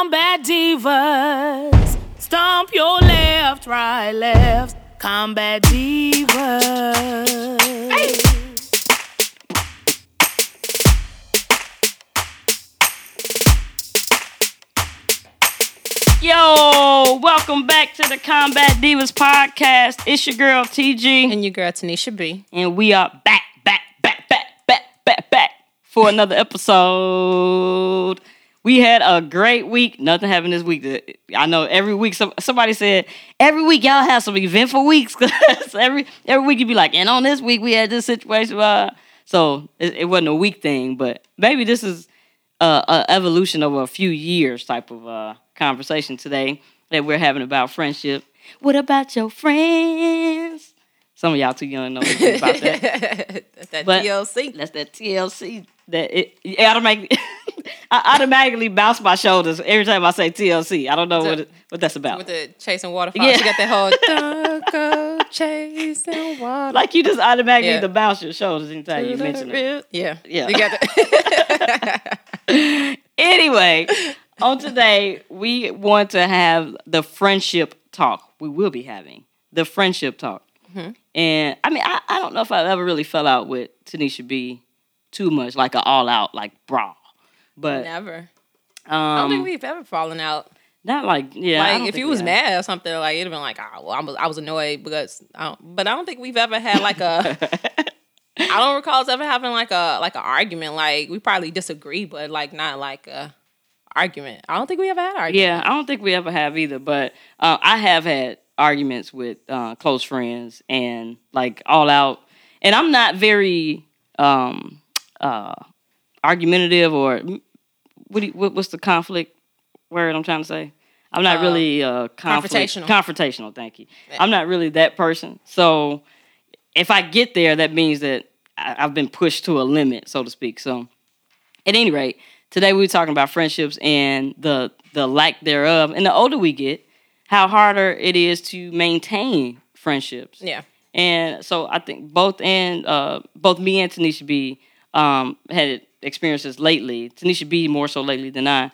Combat divas. Stomp your left, right, left. Combat divas. Hey. Yo, welcome back to the Combat Divas podcast. It's your girl TG, And your girl Tanisha B. and we are back, back, back, back, back, back, back for another episode. We had a great week. Nothing happened this week. that- I know every week some, somebody said every week y'all have some eventful weeks. 'cause every every week you'd be like, and on this week we had this situation. Uh, so it, it wasn't a week thing, but maybe this is uh, a evolution over a few years type of uh, conversation today that we're having about friendship. What about your friends? Some of y'all too young to know about that. That's that But- TLC. That's that TLC. That it, it automatically, I automatically bounce my shoulders every time I say TLC. I don't know what it, what that's about. With the chasing waterfalls. Yeah. You got that whole go chasing water. like you just automatically Yeah. bounce your shoulders anytime you mention it. Yeah. Yeah. You got that. Anyway, on today we want to have the friendship talk. We will be having the friendship talk, Mm-hmm. and I mean I, I don't know if I ever really fell out with Tanisha B too much, like an all out like brawl, but Never. um, I don't think we've ever fallen out. not like yeah. Like if you was have. mad or something, like it'd have been like, oh, well, I was, I was annoyed because, I don't, but I don't think we've ever had like a. I don't recall us ever having like a like an argument. Like we probably disagree, but like not like a argument. I don't think we ever had argument. Yeah, I don't think we ever have either. But uh, I have had arguments with uh, close friends and like all out. And I'm not very um, uh, argumentative or what, do you, what? What's the conflict word I'm trying to say? I'm not Uh, really uh, confrontational. Confrontational. Thank you. I'm not really that person. So if I get there, that means that I, I've been pushed to a limit, so to speak. So at any rate, today we were talking about friendships and the the lack thereof. And the older we get, how harder it is to maintain friendships. Yeah. And so I think both and uh, both me and Tanisha B um, had experiences lately. Tanisha B more so lately than I,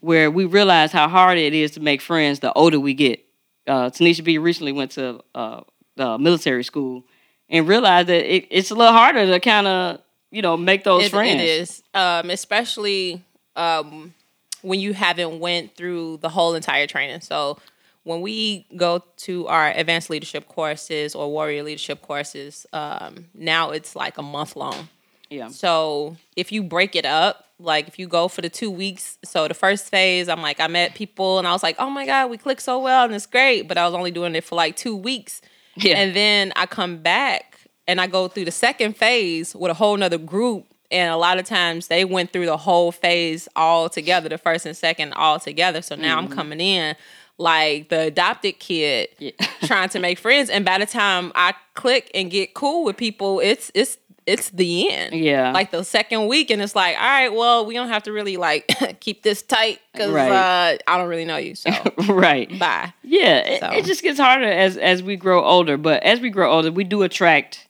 where we realized how hard it is to make friends the older we get. Uh, Tanisha B recently went to uh, uh, military school and realized that it, it's a little harder to kind of you know make those It- friends. It is, um, especially um, when you haven't went through the whole entire training. So when we go to our advanced leadership courses or warrior leadership courses, um, now it's like a month long. Yeah. So if you break it up, like if you go for the two weeks, so the first phase, I'm like, I met people and I was like, oh my God, we click so well and it's great. But I was only doing it for like two weeks. Yeah. And then I come back and I go through the second phase with a whole nother group. And a lot of times they went through the whole phase all together, the first and second all together. So now I'm mm-hmm. coming in like the adopted kid Yeah. trying to make friends. And by the time I click and get cool with people, it's it's it's the end. Yeah. Like the second week, and it's like, all right, well, we don't have to really like keep this tight because Right. uh, I don't really know you. So right. bye. Yeah, it, So. it just gets harder as as we grow older. But as we grow older, we do attract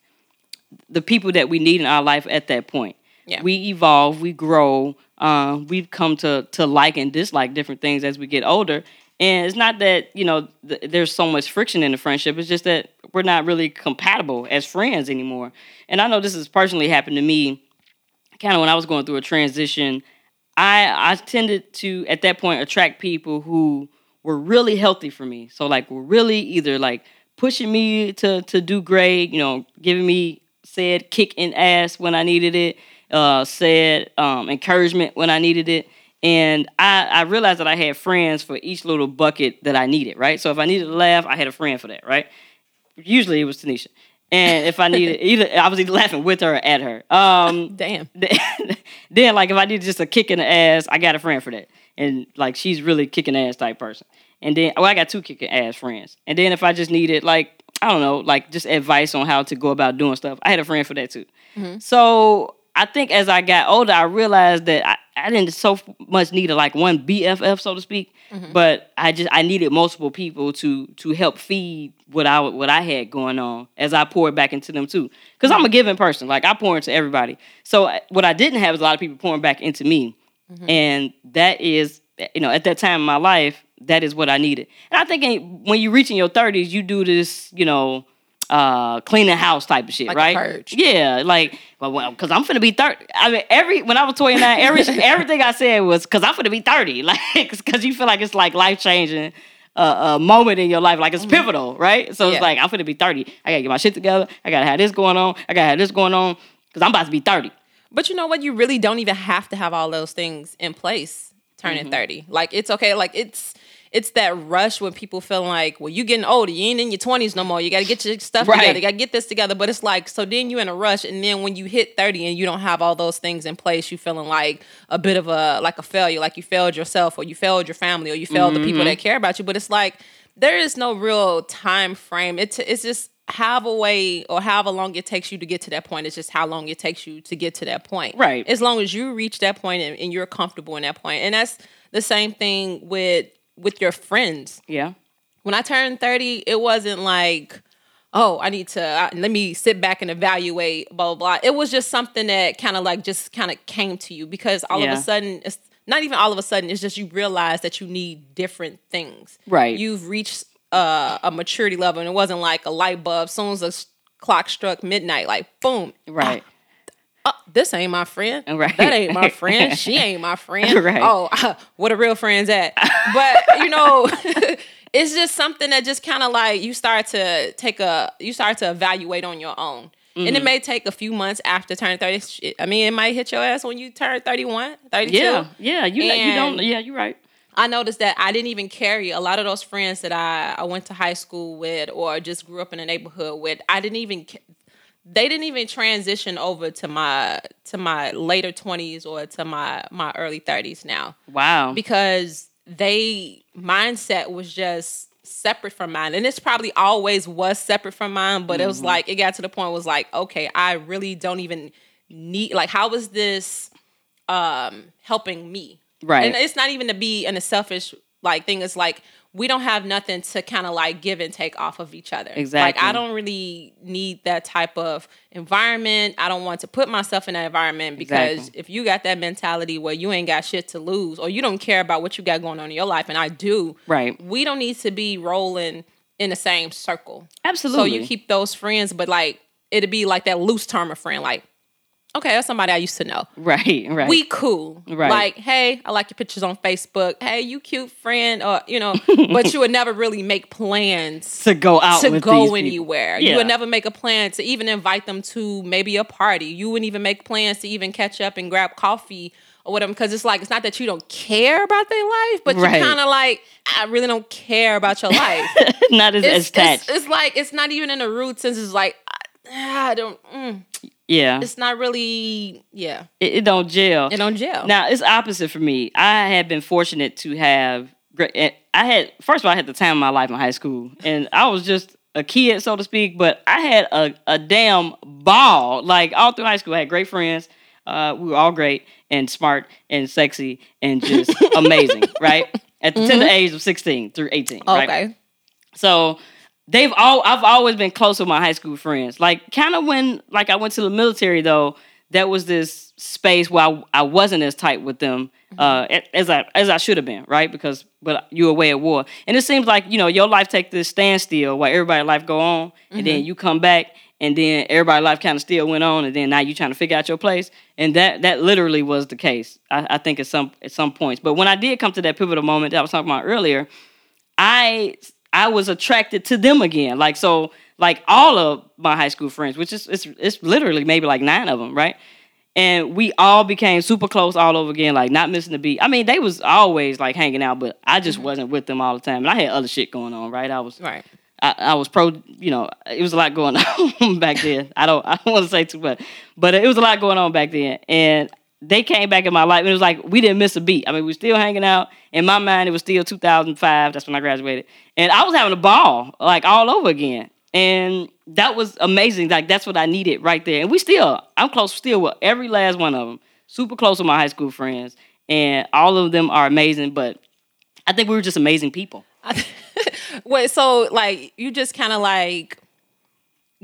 the people that we need in our life at that point. Yeah. We evolve, we grow, uh, we've come to to like and dislike different things as we get older. And it's not that you know th- there's so much friction in the friendship. It's just that we're not really compatible as friends anymore. And I know this has personally happened to me. Kind of when I was going through a transition, I I tended to at that point attract people who were really healthy for me. So like were really either like pushing me to to do great, you know, giving me said kick in ass when I needed it, uh, said um, encouragement when I needed it. And I, I realized that I had friends for each little bucket that I needed, right? So if I needed to laugh, I had a friend for that, right? Usually it was Tanisha. And if I needed either I was either laughing with her or at her. Um Damn. then like if I needed just a kick in the ass, I got a friend for that. And like she's really kicking ass type person. And then well, I got two kicking ass friends. And then if I just needed like I don't know, like just advice on how to go about doing stuff, I had a friend for that too. So I think as I got older, I realized that I, I didn't so much need a, like one BFF, so to speak, mm-hmm. but I just I needed multiple people to to help feed what I what I had going on as I poured back into them too. Because I'm a mm-hmm. giving person, like I pour into everybody. So uh, what I didn't have is a lot of people pouring back into me, mm-hmm. and that is you know, at that time in my life, that is what I needed. And I think when you reach in your thirties, you do this, you know, uh, cleaning house type of shit, Like right? Yeah, like, well, well, cause I'm finna be thirty. I mean, every when I was 29, every everything I said was cause I'm finna be thirty, like, cause you feel like it's like life changing. Uh, a moment in your life, like it's pivotal, right? So Mm-hmm. Yeah. it's like I'm finna be 30. I gotta get my shit together. I gotta have this going on. I gotta have this going on, cause I'm about to be 30. But you know what? You really don't even have to have all those things in place turning Mm-hmm. 30. Like it's okay. Like it's it's that rush when people feel like, well, you're getting older. You ain't in your 20s no more. You got to get your stuff Right. together. You got to get this together. But it's like, so then you're in a rush. And then when you hit 30 and you don't have all those things in place, you feeling like a bit of a, like a failure, like you failed yourself or you failed your family or you failed the people mm-hmm. that care about you. But it's like, there is no real time frame. It's, it's just, however way or however long it takes you to get to that point, it's just how long it takes you to get to that point. Right. As long as you reach that point and, and you're comfortable in that point. And that's the same thing with with your friends. Yeah. When I turned 30, it wasn't like, oh, I need to uh, let me sit back and evaluate, blah, blah, blah. It was just something that kind of like just kind of came to you because all of a sudden, it's not even all of a sudden, it's just you realize that you need different things. Right. You've reached uh, a maturity level and it wasn't like a light bulb. As soon as the clock struck midnight, like boom, Right. Oh, this ain't my friend. Right. That ain't my friend. She ain't my friend. Right. Oh, what a real friend's at. But you know, it's just something that just kind of like you start to take a you start to evaluate on your own. And Mm-hmm. it may take a few months after turning 30. I mean, it might hit your ass when you turn 31, 32. Yeah. Yeah. You, you don't. Yeah, you're right. I noticed that I didn't even carry a lot of those friends that I, I went to high school with or just grew up in a neighborhood with. I didn't even they didn't even transition over to my to my later 20s or to my my early 30s now Wow. because they mindset was just separate from mine and it's probably always was separate from mine but it Mm-hmm. was like it got to the point was like okay I really don't even need like how is this um helping me Right. and it's not even to be in a selfish like thing it's like we don't have nothing to kind of like give and take off of each other Exactly. like i don't really need that type of environment i don't want to put myself in that environment because Exactly. if you got that mentality where you ain't got shit to lose or you don't care about what you got going on in your life and i do Right. we don't need to be rolling in the same circle Absolutely. so you keep those friends but like it'd be like that loose term of friend like okay that's somebody i used to know Right. Right. we cool. Right. Like, hey, I like your pictures on Facebook. Hey, you cute friend, or you know, but you would never really make plans to go out to with go these anywhere. Yeah. You would never make a plan to even invite them to maybe a party. You wouldn't even make plans to even catch up and grab coffee or whatever. Because it's like it's not that you don't care about their life, but Right. you kind of like I really don't care about your life. Not as it's, attached. it's, it's like it's not even in a rude sense. It's like I, I don't. Mm, yeah. it's not really. Yeah, It, it don't gel. it don't gel. Now it's opposite for me. I have been fortunate to have great. eh, I had first of all, I had the time of my life in high school, and I was just a kid, so to speak. But I had a, a damn ball. Like all through high school, I had great friends. Uh, we were all great and smart and sexy and just amazing, right? At the tender age of sixteen through eighteen, right? okay. So they've all I've always been close with my high school friends. Like kind of when like I went to the military though, that was this space where I, I wasn't as tight with them uh, as I as I should have been, right? Because but you away at war, and it seems like you know your life take this standstill while everybody life go on, and then you come back. And then everybody life kind of still went on, and then now you trying to figure out your place, and that that literally was the case. I, I think at some at some points, but when I did come to that pivotal moment that I was talking about earlier, I I was attracted to them again. Like so, like all of my high school friends, which is it's it's literally maybe like nine of them, right? And we all became super close all over again, like not missing a beat. I mean, they was always like hanging out, but I just mm-hmm. wasn't with them all the time. And I had other shit going on, right? I was Right. I, I was pro, you know, it was a lot going on back then. I don't, I don't want to say too much, but it was a lot going on back then. And they came back in my life, and it was like we didn't miss a beat. I mean, we were still hanging out. In my mind, it was still 2005. That's when I graduated, and I was having a ball, like all over again. And that was amazing. Like that's what I needed right there. And we still, I'm close still with every last one of them. Super close with my high school friends, and all of them are amazing. But I think we were just amazing people. Wait, so like you just kind of like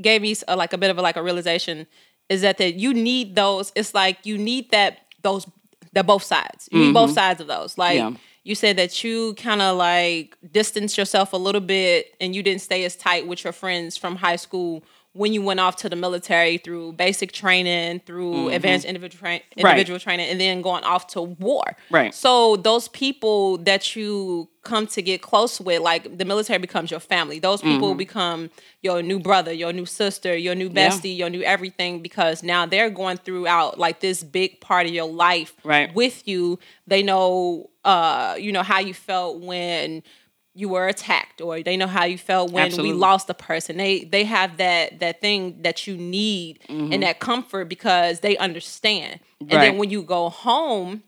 gave me a, uh, like a bit of a, like a realization is that that you need those. It's like you need that those that both sides. You need both mm-hmm. sides of those. Like Yeah. you said that you kind of like distanced yourself a little bit and you didn't stay as tight with your friends from high school when you went off to the military through basic training, through Mm-hmm. advanced individual tra- individual training, and then going off to war. Right. So those people that you come to get close with, like the military becomes your family. Those people Mm-hmm. become your new brother, your new sister, your new Yeah. bestie, your new everything because now they're going throughout like this big part of your life Right. with you. They know uh, you know, how you felt when you were attacked or they know how you felt when Absolutely. we lost a person they they have that that thing that you need and that comfort because they understand and Mm-hmm. Then when you go home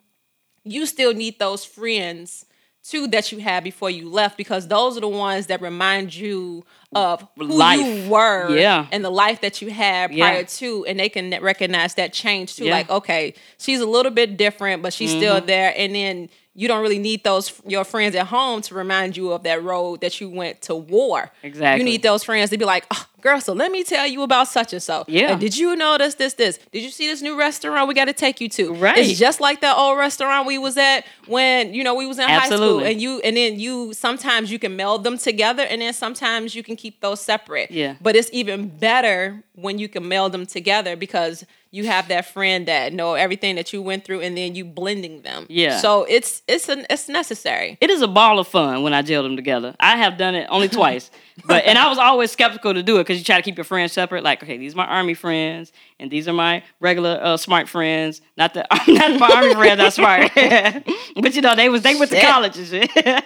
you still need those friends too that you had before you left because those are the ones that remind you of who Life. you were Yeah. and the life that you had Yeah. prior to and they can recognize that change too Yeah. like okay she's a little bit different but she's still Mm-hmm. there and then you don't really need those your friends at home to remind you of that road that you went to war Exactly. you need those friends to be like oh, girl so let me tell you about such and so Yeah. And did you notice this this did you see this new restaurant we got to take you to Right. it's just like that old restaurant we was at when you know we was in high school Absolutely. and you and then you sometimes you can meld them together and then sometimes you can keep those separate Yeah. but it's even better when you can meld them together because you have that friend that know everything that you went through and then you blending them Yeah. so it's it's an, it's necessary It is a ball of fun when I gel them together. I have done it only twice, but and I was always skeptical to do it because you try to keep your friends separate. Like, okay, these are my army friends, and these are my regular uh, smart friends. Not the not my army friends are smart, but you know they was they went to Shit. college and shit.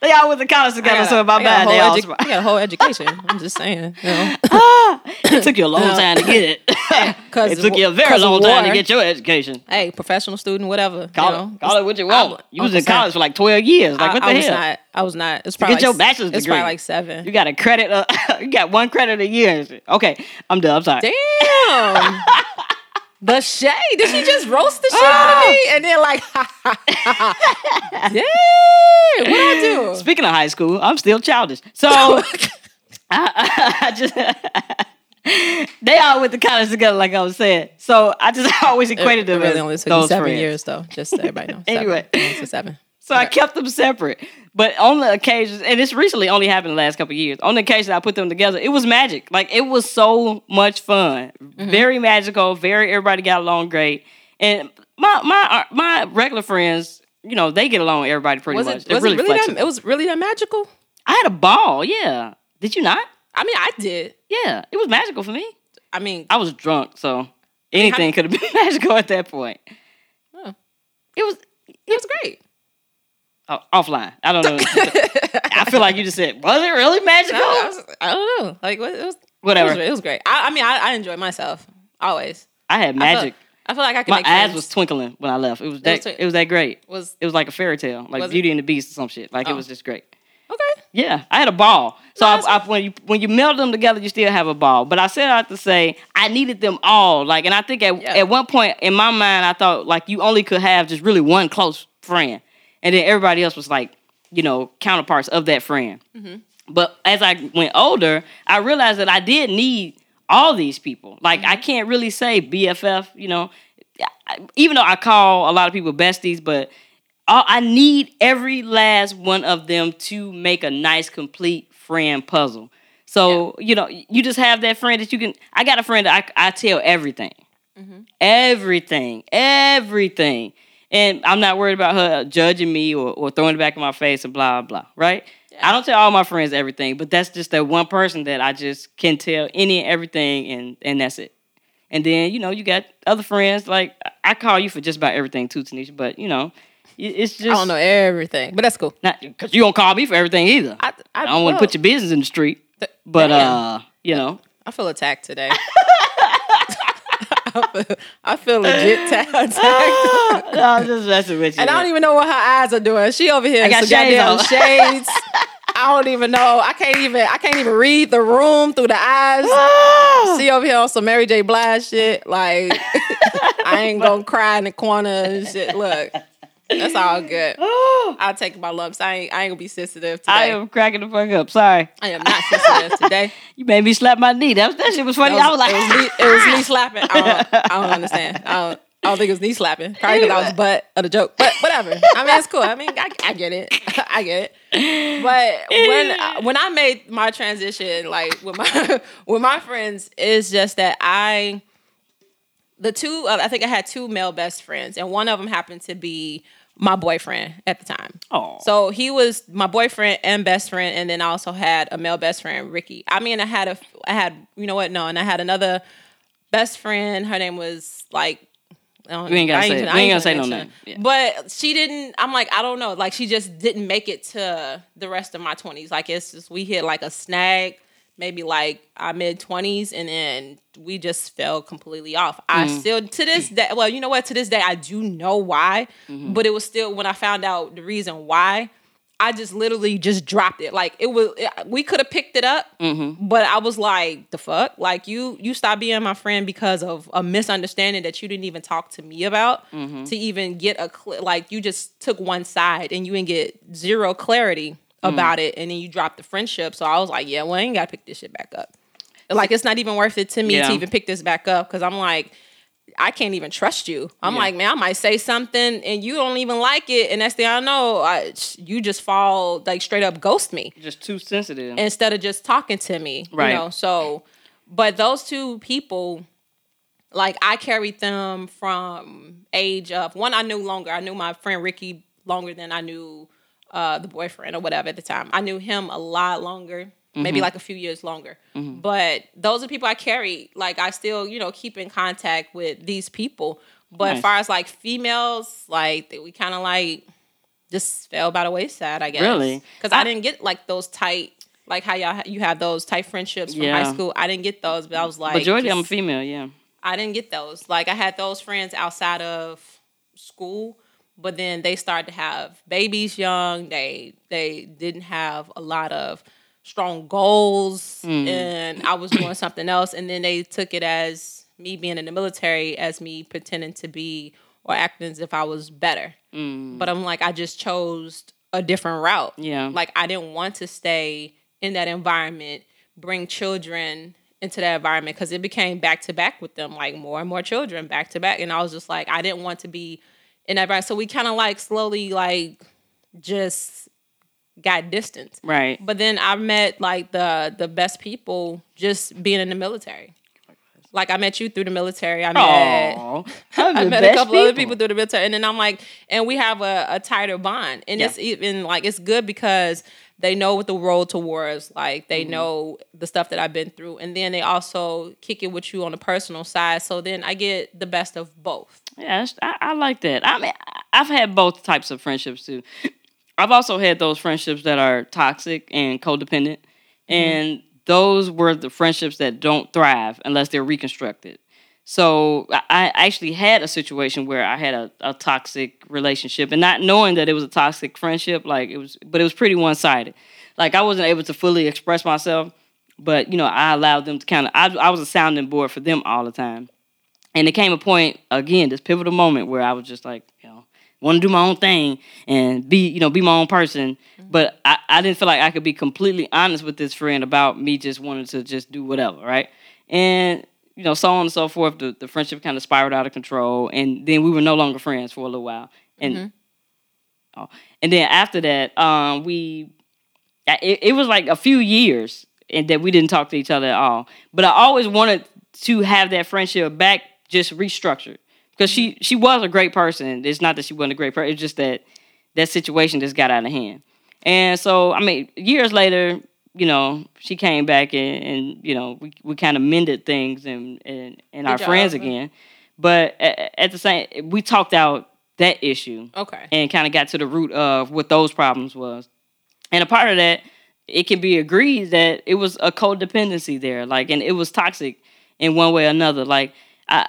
they all went to college together, so in my I got a mind they whole all smart. I got a whole education i'm just saying you know it took you a long time to get it. 'Cause it took you a very long time to get your education. hey professional student whatever Call, you know it, call it what you want. I- you was in college for like twelve years. Like I, what the hell? I hell? was not. I was not. It's probably get your like, bachelor's It's degree. It's probably like seven. You got a credit. Uh, you got one credit a year. Okay, I'm done. I'm sorry. Damn. the shade. Did she just roast the shit out of me? And then like, damn. What I do? Speaking of high school, I'm still childish. So I, I, I just they all went to college together, like I was saying. So I just always equated them It really only took those seven friends. years though. Just so everybody knows. Anyway. seven. Seven. So I kept them separate. But on the occasions, and it's recently only happened the last couple of years, on the occasion I put them together, it was magic. Like it was so much fun. Mm-hmm. Very magical, very everybody got along great. And my my uh, my regular friends, you know, they get along with everybody pretty Was much. it? Was it really that? It was really that magical. I had a ball, yeah. Did you not? I mean, I did. Yeah, it was magical for me. I mean, I was drunk, so anything could have been magical at that point. Oh. It was it was great. oh, offline. I don't know. I feel like you just said, was it really magical? No, I, was, I don't know. Like? It was. Whatever. It was, it was great. I, I mean, I, I enjoyed myself always. I had I feel- magic. I feel like I could My make eyes friends. was twinkling when I left. It was that. twi- it was that great. was It was like a fairy tale, like Was it? Beauty and the Beast or some shit. Like it Oh. was just great. Okay. Yeah, I had a ball. So No, I, I, when you when you meld them together, you still have a ball. But I said I have to say I needed them all. Like, and I think at Yeah. at one point in my mind, I thought like you only could have just really one close friend, and then everybody else was like, you know, counterparts of that friend. Mm-hmm. But as I went older, I realized that I did need all these people. Like, Mm-hmm. I can't really say BFF. You know, I- even though I call a lot of people besties, but I need every last one of them to make a nice, complete friend puzzle. So you know, you just have that friend that you can. I got a friend that I, I tell everything, mm-hmm. everything, everything, and I'm not worried about her judging me or, or throwing it back in my face and blah blah. Right? I don't tell all my friends everything, but that's just that one person that I just can tell any and everything, and and that's it. And then you know you got other friends like I call you for just about everything too, Tanisha. But you know, it's just I don't know everything, but that's cool. not because you don't call me for everything either. I, I, I, don't want to put your business in the street, th- but damn. uh, you know, I feel attacked today. I feel, I feel legit ta- attacked. no, I'm just messing with you. And I don't even know what her eyes are doing. She over here, I got some shades goddamn shades. I don't even know. I can't even. I can't even read the room through the eyes. See over here on some Mary J. Blige shit. Like I ain't gonna cry in the corner and shit. Look, that's all good. I'll take my lumps. I ain't. I ain't gonna be sensitive today. I am cracking the fuck up. Sorry, I am not sensitive today. you made me slap my knee. That was, that shit was funny. I was like, it was me, it was me slapping. I don't, I don't understand. I don't, I don't think it was knee slapping. Probably because I was butt of the joke. But whatever. I mean, it's cool. I mean, I, I get it. I get it. But when uh, when I made my transition, like with my with my friends, it's just that I the two uh, I think I had two male best friends, and one of them happened to be my boyfriend at the time. Oh. So he was my boyfriend and best friend, and then I also had a male best friend, Ricky. I mean, I had a, I had, you know what? No, and I had another best friend. Her name was like. I don't- We ain't gotta I say- even- we ain't gotta say no name. Yeah. But she didn't. I'm like, I don't know. Like she just didn't make it to the rest of my 20s. Like it's just we hit like a snag, maybe like our mid 20s, and then we just fell completely off. I Mm. still to this day. Well, you know what? To this day, I do know why, Mm-hmm. but it was still when I found out the reason why. I just literally just dropped it. Like it was, it- we could have picked it up, Mm-hmm. but I was like, the fuck? Like you, you stopped being my friend because of a misunderstanding that you didn't even talk to me about Mm-hmm. to even get a cl- like you just took one side and you didn't get zero clarity Mm. about it, and then you dropped the friendship. So I was like, yeah, well, I ain't gotta pick this shit back up. Like it's not even worth it to me Yeah. to even pick this back up because I'm like. I can't even trust you. I'm Yeah. like, man, I might say something and you don't even like it, and that's the I know. I, you just fall like straight up ghost me Just too sensitive. instead of just talking to me. Right. You know, so but those two people, like I carried them from age of one I knew longer. I knew my friend Ricky longer than I knew uh the boyfriend or whatever at the time. I knew him a lot longer. Maybe Mm-hmm. like a few years longer. But those are people I carry. Like I still, you know, keep in contact with these people. But as far as like females, like we kind of like just fell by the wayside, I guess. Really? Because I, I- didn't get like those tight, like how y'all you have those tight friendships from Yeah. high school. I didn't get those, but I was like, Majority just- female, yeah. I didn't get those. Like I had those friends outside of school, but then they started to have babies young. They they didn't have a lot of strong goals, mm. and I was doing something else. And then they took it as me being in the military as me pretending to be or acting as if I was better. Mm. But I'm like, I just chose a different route. Yeah. Like I didn't want to stay in that environment, bring children into that environment because it became back to back with them, like more and more children back to back. And I was just like, I didn't want to be that environment. So we kind of like slowly like just got distance. Right. But then I met like the the best people just being in the military. Like I met you through the military. I met Aw. I met a couple other people through the military, and then I'm like, and we have a, a tighter bond, and Yeah. it's even like it's good because they know what the road towards, like Mm-hmm. they know the stuff that I've been through, and then they also kick it with you on the personal side. So then I get the best of both. Yeah, I, I like that. I mean, I've had both types of friendships too. I've also had those friendships that are toxic and codependent, mm-hmm. and those were the friendships that don't thrive unless they're reconstructed. So I I actually had a situation where I had a, a toxic relationship, and not knowing that it was a toxic friendship, like it was, but it was pretty one sided. Like I wasn't able to fully express myself, but you know I allowed them to kind of. I, I was a sounding board for them all the time. And it came a point again, this pivotal moment where I was just like, you know, want to do my own thing and be, you know, be my own person. But I, I didn't feel like I could be completely honest with this friend about me just wanting to just do whatever, right? And you know, so on and so forth. The, the friendship kind of spiraled out of control, and then we were no longer friends for a little while. And oh, and then after that, um, we it, it was like a few years and that we didn't talk to each other at all. But I always wanted to have that friendship back just restructured because she she was a great person. It's not that she wasn't a great person. It's just that that situation just got out of hand. And so I mean, years later, you know, she came back and, and you know we we kind of mended things and and and our job. friends again. But at, at the same, we talked out that issue Okay. and kind of got to the root of what those problems was. And a part of that, it can be agreed that it was a codependency there, like, and it was toxic in one way or another. Like, I,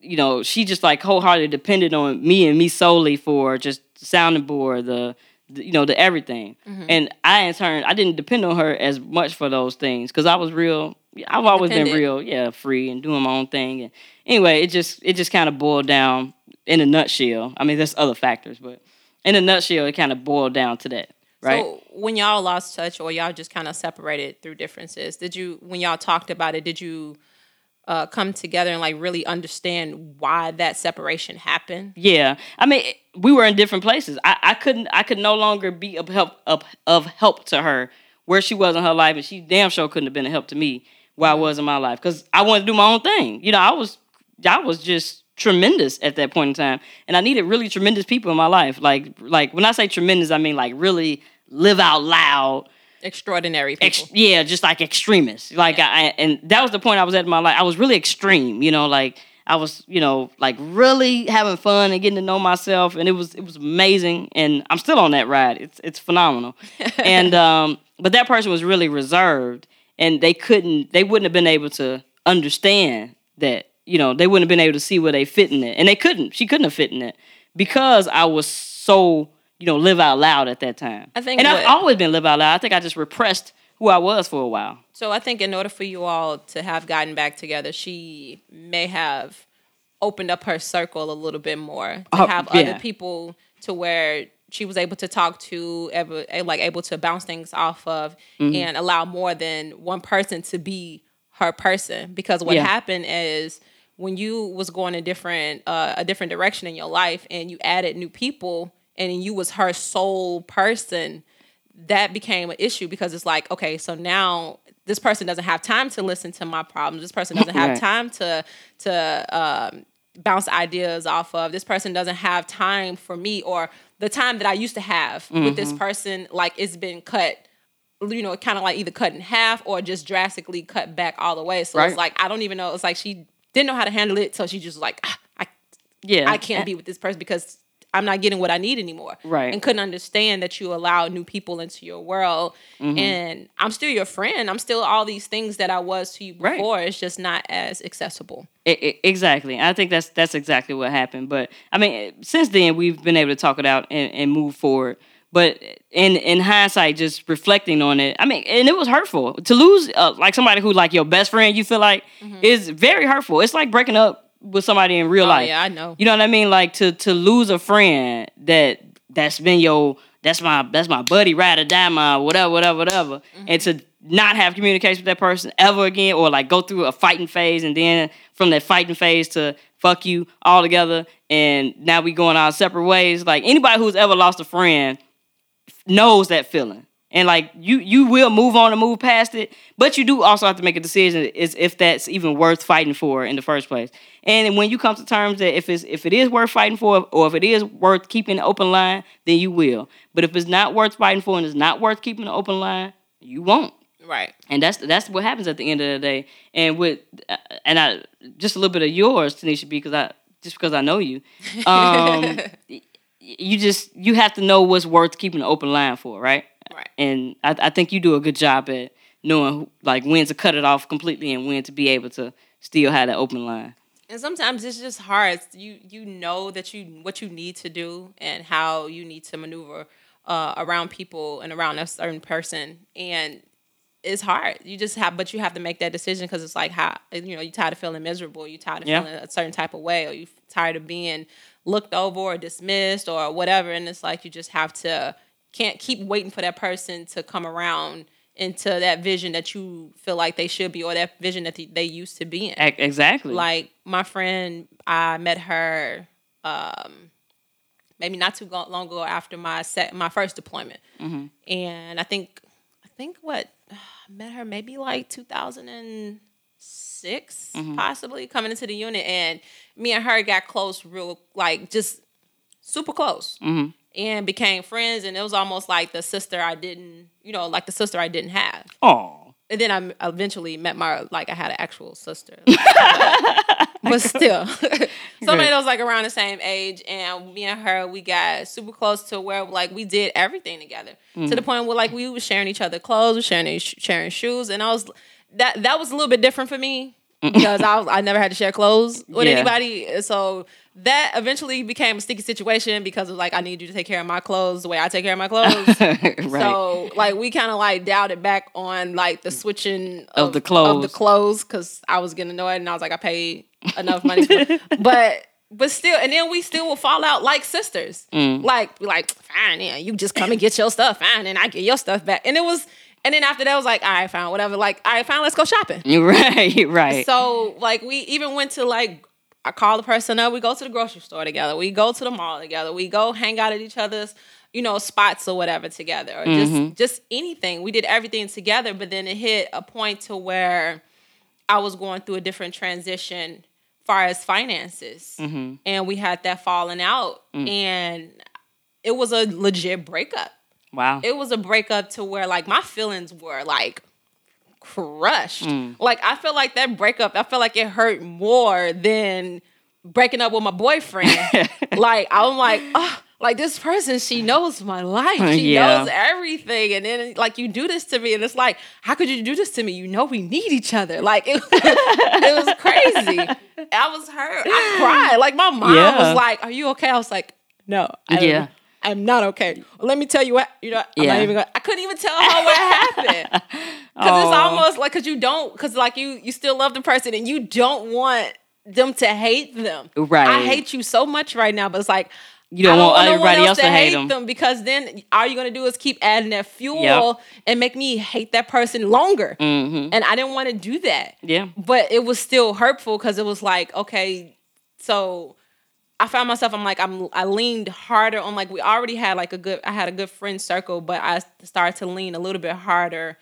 you know, she just like wholeheartedly depended on me and me solely for just sounding board, the, the you know, the everything. Mm-hmm. And I, in turn, I didn't depend on her as much for those things because I was real. I've always been real, yeah, free and doing my own thing. And anyway, it just it just kind of boiled down in a nutshell. I mean, there's other factors, but in a nutshell, it kind of boiled down to that, right? So when y'all lost touch or y'all just kind of separated through differences, did you when y'all talked about it, did you uh, come together and like really understand why that separation happened? Yeah, I mean, we were in different places. I, I couldn't, I could no longer be of help of, of help to her where she was in her life, and she damn sure couldn't have been a help to me where I was in my life because I wanted to do my own thing. You know, I was, I was just tremendous at that point in time, and I needed really tremendous people in my life. Like, like when I say tremendous, I mean like really live out loud Extraordinary people. ex- yeah, just like extremists. Like I and that was the point I was at in my life. I was really extreme, you know, like I was, you know, like really having fun and getting to know myself and it was it was amazing and I'm still on that ride. It's it's phenomenal. and um but that person was really reserved and they couldn't they wouldn't have been able to understand that, you know, they wouldn't have been able to see where they fit in it. And they couldn't. She couldn't have fit in it because I was so you know, live out loud at that time. I think and what- I've always been live out loud. I think I just repressed who I was for a while. So I think in order for you all to have gotten back together, she may have opened up her circle a little bit more to Oh, have yeah. other people to where she was able to talk to, ever eh, like able to bounce things off of, Mm-hmm. and allow more than one person to be her person. Because what Yeah. happened is when you was going a different uh, a different direction in your life, and you added new people, and you was her sole person that became an issue because it's like, okay, so now this person doesn't have time to listen to my problems. This person doesn't have Right. time to to um, bounce ideas off of. This person doesn't have time for me or the time that I used to have with this person. Like it's been cut. You know, kind of like either cut in half or just drastically cut back all the way. So Right. it's like I don't even know. It's like she didn't know how to handle it, so she just like ah, I Yeah. I can't be with this person because I'm not getting what I need anymore. Right. And couldn't understand that you allow new people into your world. Mm-hmm. And I'm still your friend. I'm still all these things that I was to you Right. before. It's just not as accessible. I- I- exactly. I think that's that's exactly what happened. But I mean, since then we've been able to talk it out and, and move forward. But in in hindsight, just reflecting on it, I mean, and it was hurtful to lose uh, like somebody who like your best friend. You feel like is very hurtful. It's like breaking up with somebody in real. Oh, life. yeah, I know. You know what I mean? Like to to lose a friend that that's been your that's my that's my buddy, ride or die, my whatever, whatever, whatever, Mm-hmm. and to not have communication with that person ever again, or like go through a fighting phase, and then from that fighting phase to fuck you all together, and now we going our separate ways. Like anybody who's ever lost a friend knows that feeling. And like you you will move on and move past it, but you do also have to make a decision is if that's even worth fighting for in the first place. And when you come to terms that if it's if it is worth fighting for or if it is worth keeping an open line, then you will. But if it's not worth fighting for and it's not worth keeping an open line, you won't Right. and that's that's what happens at the end of the day. And with uh, and I just a little bit of yours, Tanisha, because I just because I know you, um, you just you have to know what's worth keeping an open line for, right? Right. And I, I think you do a good job at knowing who- like when to cut it off completely and when to be able to still have that open line. And sometimes it's just hard. You you know that you what you need to do and how you need to maneuver uh, around people and around a certain person, and it's hard. You just have, but you have to make that decision because it's like how you know you tired of feeling miserable, You're tired of Yeah. feeling a certain type of way, or you're tired of being looked over or dismissed or whatever, and it's like you just have to can't keep waiting for that person to come around into that vision that you feel like they should be or that vision that they- used to be in. Exactly. like my friend i met her um maybe not too long ago after my set my first deployment. Mm-hmm. And i think i think what I met her maybe like 2006 mm-hmm. possibly coming into the unit. And me and her got close real like just super close mm-hmm. And became friends and it was almost like the sister i didn't you know like the sister i didn't have. Oh, and then I eventually met my like I had an actual sister, but still, somebody that was like around the same age, and me and her we got super close to where like we did everything together. To the mm-hmm. point where like we were sharing each other clothes, we sharing sharing shoes, and I was that that was a little bit different for me because I was I never had to share clothes with Yeah. anybody, so that eventually became a sticky situation because of like I need you to take care of my clothes the way I take care of my clothes. right. So like we kind of like dialed it back on like the switching Of the of the clothes. clothes because I was getting annoyed and I was like I paid enough money, for but but still, and then we still will fall out like sisters. Mm. Like like fine, yeah, you just come and get your stuff, fine, and I get your stuff back, and it was And then after that, I was like, all right, fine, whatever. Like, all right, fine, let's go shopping. Right, right. So like we even went to like I call the person up. We go to the grocery store together. We go to the mall together. We go hang out at each other's you know spots or whatever together or Mm-hmm. just just anything. We did everything together. But then it hit a point to where I was going through a different transition far as finances, Mm-hmm. and we had that falling out, Mm. and it was a legit breakup wow. it was a breakup to where like my feelings were like crushed. Mm. Like I feel like that breakup, I feel like it hurt more than breaking up with my boyfriend. like I'm like, oh, like this person, she knows my life. She Yeah. knows everything. And then like you do this to me, and it's like, how could you do this to me? You know we need each other. Like it, it was crazy. I was hurt. I cried. Like my mom Yeah. was like, Are you okay? I was like, No. I Yeah. I'm not okay. Let me tell you what, you know, I'm Yeah. not even gonna, I couldn't even tell her what happened. Cause it's almost like, cause you don't, cause like you, you still love the person and you don't want them to hate them. Right. I hate you so much right now, but it's like, You don't I want everybody else to hate them. because then all you're gonna do is keep adding that fuel Yep. and make me hate that person longer. hmm And I didn't want to do that Yeah. but it was still hurtful because it was like okay so i found myself i'm like i'm i leaned harder on like we already had like a good i had a good friend circle but i started to lean a little bit harder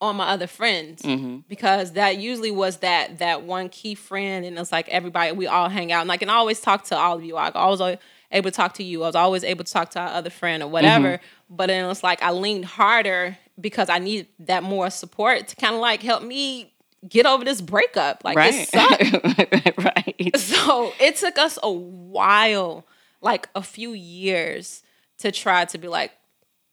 on my other friends Mm-hmm. because that usually was that that one key friend and it's like everybody we all hang out and like and I always talk to all of you I was always able to talk to you I was always able to talk to our other friend or whatever Mm-hmm. but then it's like I leaned harder because I needed that more support to kind of like help me get over this breakup like it sucked right. so it took us a while, like a few years, to try to be like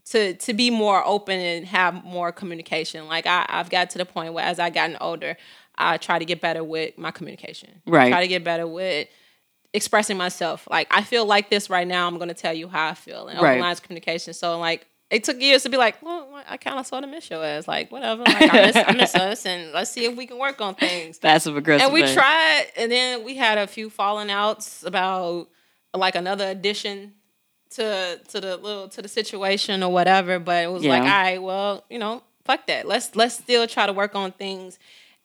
to to be more open and have more communication. Like I, I've got to the point where as I gotten older, I try to get better with my communication. Right. Try to get better with expressing myself. Like I feel like this right now. I'm gonna tell you how I feel and open Right. lines communication. So like. It took years to be like, well, I kind of sort of miss your ass. Like, whatever. Like, I, miss, I miss us, and let's see if we can work on things Passive aggressive. and we thing. tried and then we had a few falling outs about like another addition to to the little to the situation or whatever but it was like all right, well you know fuck that let's let's still try to work on things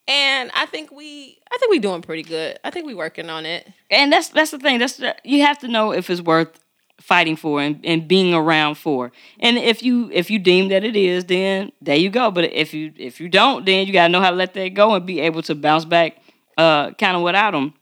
and i think we i think we're doing pretty good i think we're working on it and that's that's the thing. That's the, you have to know if it's worth fighting for and, and being around for. And if you if you deem that it is, then there you go. But if you if you don't, then you gotta know how to let that go and be able to bounce back, uh, kind of without them.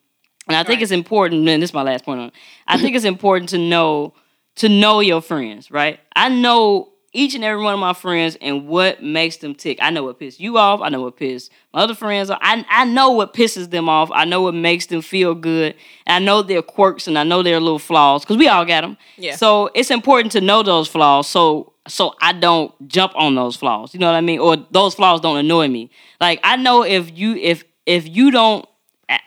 And I think Right. it's important. And this is my last point on. it. I think it's important to know to know your friends, right? I know each and every one of my friends and what makes them tick. I know what pisses you off. I know what pisses my other friends off. I, I know what pisses them off. I know what makes them feel good. And I know their quirks and I know their little flaws because we all got them. Yeah. So it's important to know those flaws so so I don't jump on those flaws. You know what I mean? Or those flaws don't annoy me. Like I know if you if if you don't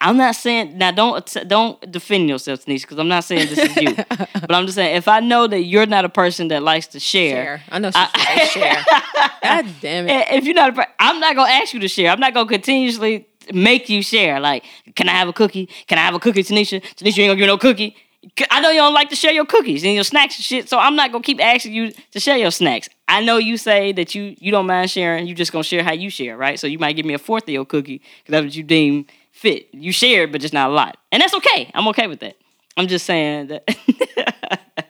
I'm not saying now. Don't don't defend yourself, Tanisha, because I'm not saying this is you. but I'm just saying if I know that you're not a person that likes to share, share i know I, share god damn it if you're not, a, I'm not gonna ask you to share. I'm not gonna continuously make you share. Like, can I have a cookie? Can I have a cookie, Tanisha? Tanisha, you ain't gonna give me no cookie. I know you don't like to share your cookies and your snacks and shit, so I'm not gonna keep asking you to share your snacks. I know you say that you you don't mind sharing. You just gonna share how you share, right? So you might give me a fourth of your cookie because that's what you deem fit. You shared, but just not a lot, and that's okay. I'm okay with that. I'm just saying that.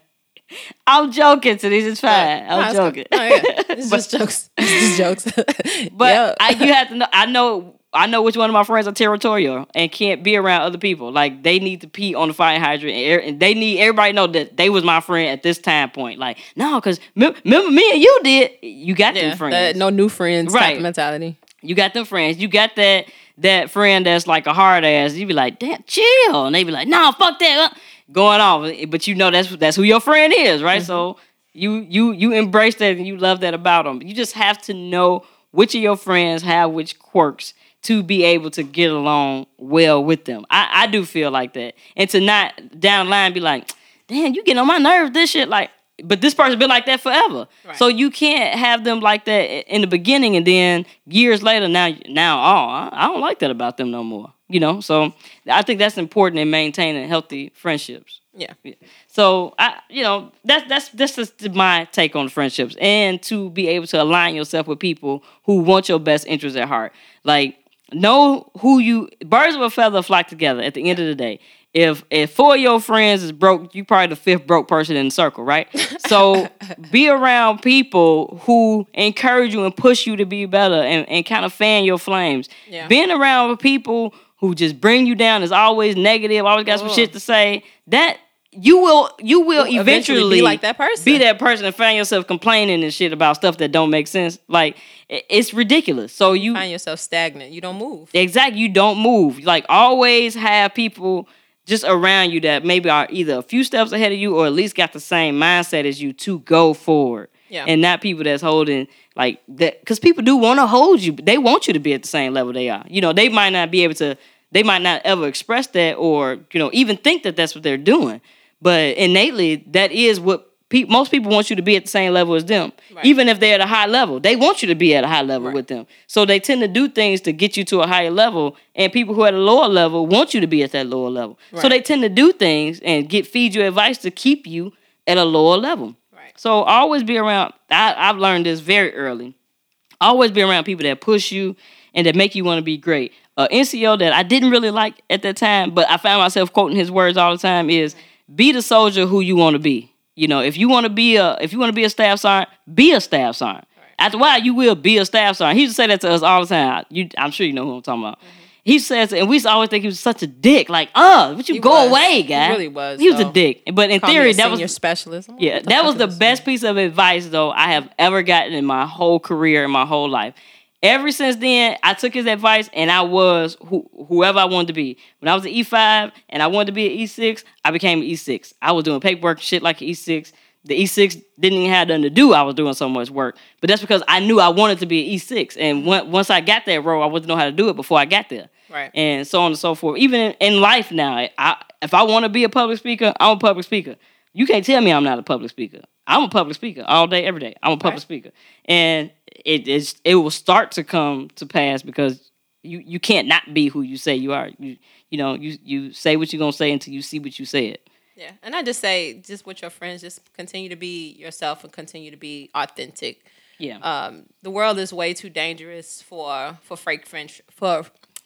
I'm joking, Tanisha. It's fine. No, I'm it's joking. good. No, yeah. It's just jokes. It's just jokes. But Yeah. I, you have to know. I know. I know which one of my friends are territorial and can't be around other people. Like they need to pee on the fire hydrant, and, er- and they need everybody know that they was my friend at this time point. Like no, because remember me and you did. You got yeah, them friends. that no new friends Right. mentality. You got them friends. You got that that friend that's like a hard ass. you'd be like, damn, chill, and they'd be like, nah, fuck that, uh," going off. But you know that's that's who your friend is, right? So you you you embrace that and you love that about them. You just have to know which of your friends have which quirks to be able to get along well with them. I, I do feel like that, and to not down the line be like, damn, you get on my nerves. This shit like. But this person has been like that forever, Right. so you can't have them like that in the beginning, and then years later, now, now, oh, I- don't like that about them no more. You know, so I think that's important in maintaining healthy friendships. Yeah. So I, you know, that's that's that's just my take on friendships, and to be able to align yourself with people who want your best interest at heart. Like know who you birds of a feather flock together. At the end of the day, if if four of your friends is broke, you probably the fifth broke person in the circle, right? So be around people who encourage you and push you to be better, and and kind of fan your flames. Yeah. Being around people who just bring you down is always negative, always got some Ugh. shit to say. That you will you will You'll eventually, eventually be like that person. Be that person and find yourself complaining and shit about stuff that don't make sense. Like it's ridiculous. So you Find yourself stagnant. You don't move. exactly you don't move. Like always have people just around you that maybe are either a few steps ahead of you or at least got the same mindset as you to go forward. Yeah. And not people that's holding like that because people do want to hold you. They want you to be at the same level they are. You know, they might not be able to they might not ever express that or, you know, even think that that's what they're doing. But innately, that is what pe- most people want you to be at the same level as them. Right. Even if they're at a high level, they want you to be at a high level Right. with them. So they tend to do things to get you to a higher level, and people who are at a lower level want you to be at that lower level. So they tend to do things and get feed you advice to keep you at a lower level. Right. So always be around. I, I've learned this very early. Always be around people that push you and that make you want to be great. Uh, NCO that I didn't really like at that time, but I found myself quoting his words all the time is be the soldier who you want to be. You know, if you want to be a if you want to be a staff sergeant, be a staff sergeant. After a while, you will be a staff sergeant. He used to say that to us all the time. You, I'm sure you know who I'm talking about. He says, and we used to always think he was such a dick. Like, uh, would you He go was. away, He guy? really was, He was though. a dick. But in Call theory, that was your specialist. Yeah, that was the best piece of advice though I have ever gotten in my whole career in my whole life. Ever since then, I took his advice and I was who, whoever I wanted to be. When I was an E5 and I wanted to be an E6, I became an E6. I was doing paperwork and shit like an E6. The E6 didn't even have nothing to do. I was doing so much work, but that's because I knew I wanted to be an E6. And mm-hmm. when, once I got that role, I wouldn't know how to do it before I got there Right. and so on and so forth. Even in, in life now, I, if I want to be a public speaker, I'm a public speaker. You can't tell me I'm not a public speaker. I'm a public speaker all day, every day. I'm a public Right. speaker, and it is it will start to come to pass because you you can't not be who you say you are. You you know you you say what you're gonna say until you see what you said. Yeah, and I just say, just with your friends, just continue to be yourself and continue to be authentic. Yeah. Um, the world is way too dangerous for for fake friends for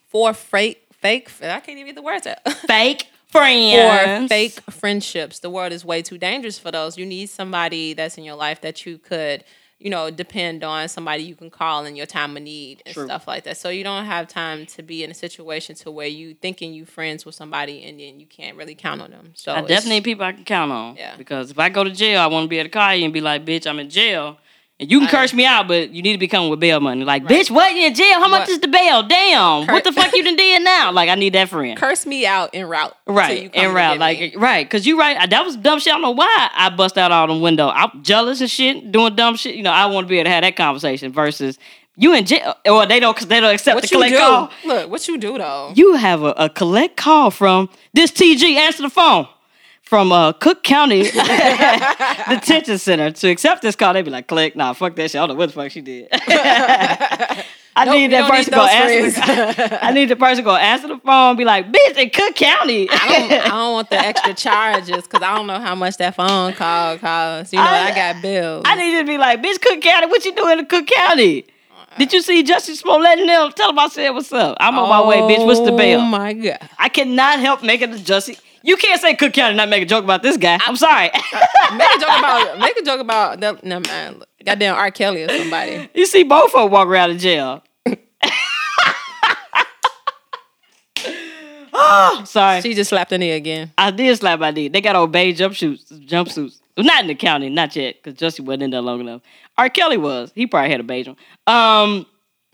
for fake fake. I can't even get the words out. Fake for friends. fake friendships, the world is way too dangerous for those. You need somebody that's in your life that you could, you know, depend on. Somebody you can call in your time of need and stuff like that. So you don't have time to be in a situation to where you thinking you friends with somebody and then you can't really count on them. So I definitely need people I can count on. Yeah. Because if I go to jail, I want to be able to call you and be like, bitch, I'm in jail. And you can curse me out, but you need to be coming with bail money. Like, bitch, what? You in jail? How much is the bail? Damn. Cur- what the fuck you done did now? Like, I need that friend. curse me out en route. Right, and route, like me. right, cause you right. That was dumb shit. I don't know why I bust out all them window. I'm jealous and shit, doing dumb shit. You know, I want to be able to have that conversation versus you in jail. Or they don't, cause they don't accept what the collect call. Look, what you do though? You have a, a collect call from this TG. Answer the phone from uh, Cook County Detention Center to accept this call. They'd be like, click, nah, fuck that shit. I don't know what the fuck she did. I Nope, need that person need to go answer. The, I need the person to go answer the phone. and Be like, bitch, in Cook County. I don't, I don't want the extra charges because I don't know how much that phone call costs. You know, I, I- got bills. I need to be like, bitch, Cook County, what you doing in Cook County? Did you see Jussie Smollett and them? Tell them I said what's up. I'm on my way, bitch. What's the bill? Oh my god! I cannot help making the justice. You can't say Cook County and not make a joke about this guy. I'm sorry. Make a joke about make a joke about that. No man, goddamn R. Kelly or somebody. you see both of them walk around in jail. oh, sorry. She just slapped her knee again. I did slap my knee. They got on beige jumpsuits. Jumpsuits. Not in the county, not yet, because Justin wasn't in there long enough. R. Kelly was. He probably had a beige one. Um,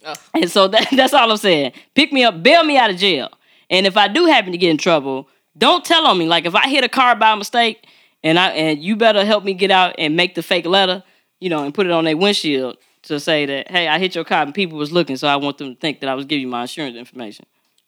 Ugh. and so that, that's all I'm saying. Pick me up, bail me out of jail. And if I do happen to get in trouble, don't tell on me. Like if I hit a car by mistake, and I and you better help me get out and make the fake letter, you know, and put it on their windshield to say that hey, I hit your car and people was looking, so I want them to think that I was giving you my insurance information.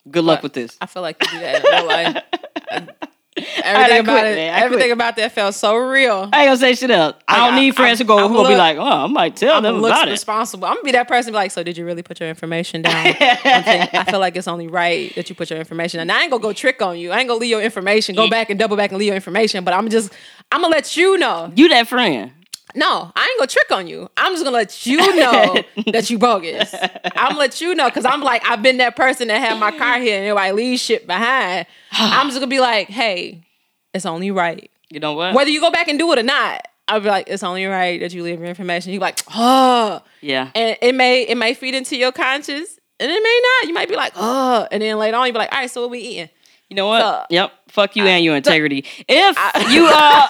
Good luck But with this. I feel like you do that in real life. Everything about it. Quit. everything about that felt so real. I ain't gonna say shit else. I don't Like, need I- friends to go I'm who will be like, oh, I might tell I'm them looks about it. responsible. I'm gonna be that person. Be like, so did you really put your information down? I feel like it's only right that you put your information down. Now, I ain't gonna go trick on you. I ain't gonna leave your information. Go back and double back and leave your information. But I'm just, I'm gonna let you know. You that friend. No, I ain't gonna trick on you. I'm just gonna let you know that you bogus. I'm gonna let you know because I'm like, I've been that person that had my car here and everybody leaves shit behind. I'm just gonna be like, hey, it's only right. You know what? Whether you go back and do it or not, I'll be like, it's only right that you leave your information. You're like, oh, yeah. and it may it may feed into your conscience, and it may not. You might be like, oh, and then later on you'll be like, all right, so what we eating? You know what? So- yep. Fuck you and your integrity. If you uh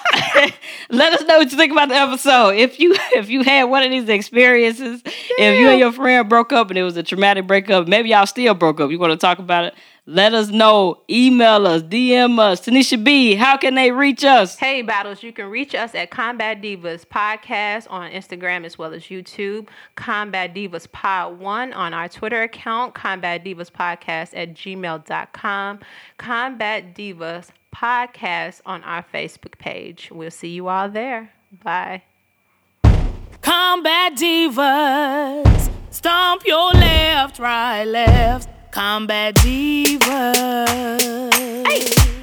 let us know what you think about the episode. If you if you had one of these experiences, if you and your friend broke up and it was a traumatic breakup, maybe y'all still broke up. You want to talk about it? Let us know. Email us, DM us. Tanisha B, how can they reach us? Hey, Battles, you can reach us at Combat Divas Podcast on Instagram as well as YouTube. Combat Divas Pod 1 on our Twitter account. Combat Divas Podcast at gmail.com. Combat Divas Podcast on our Facebook page. We'll see you all there. Bye. Combat divas, stomp your left, right, left. Combat Diva. Hey.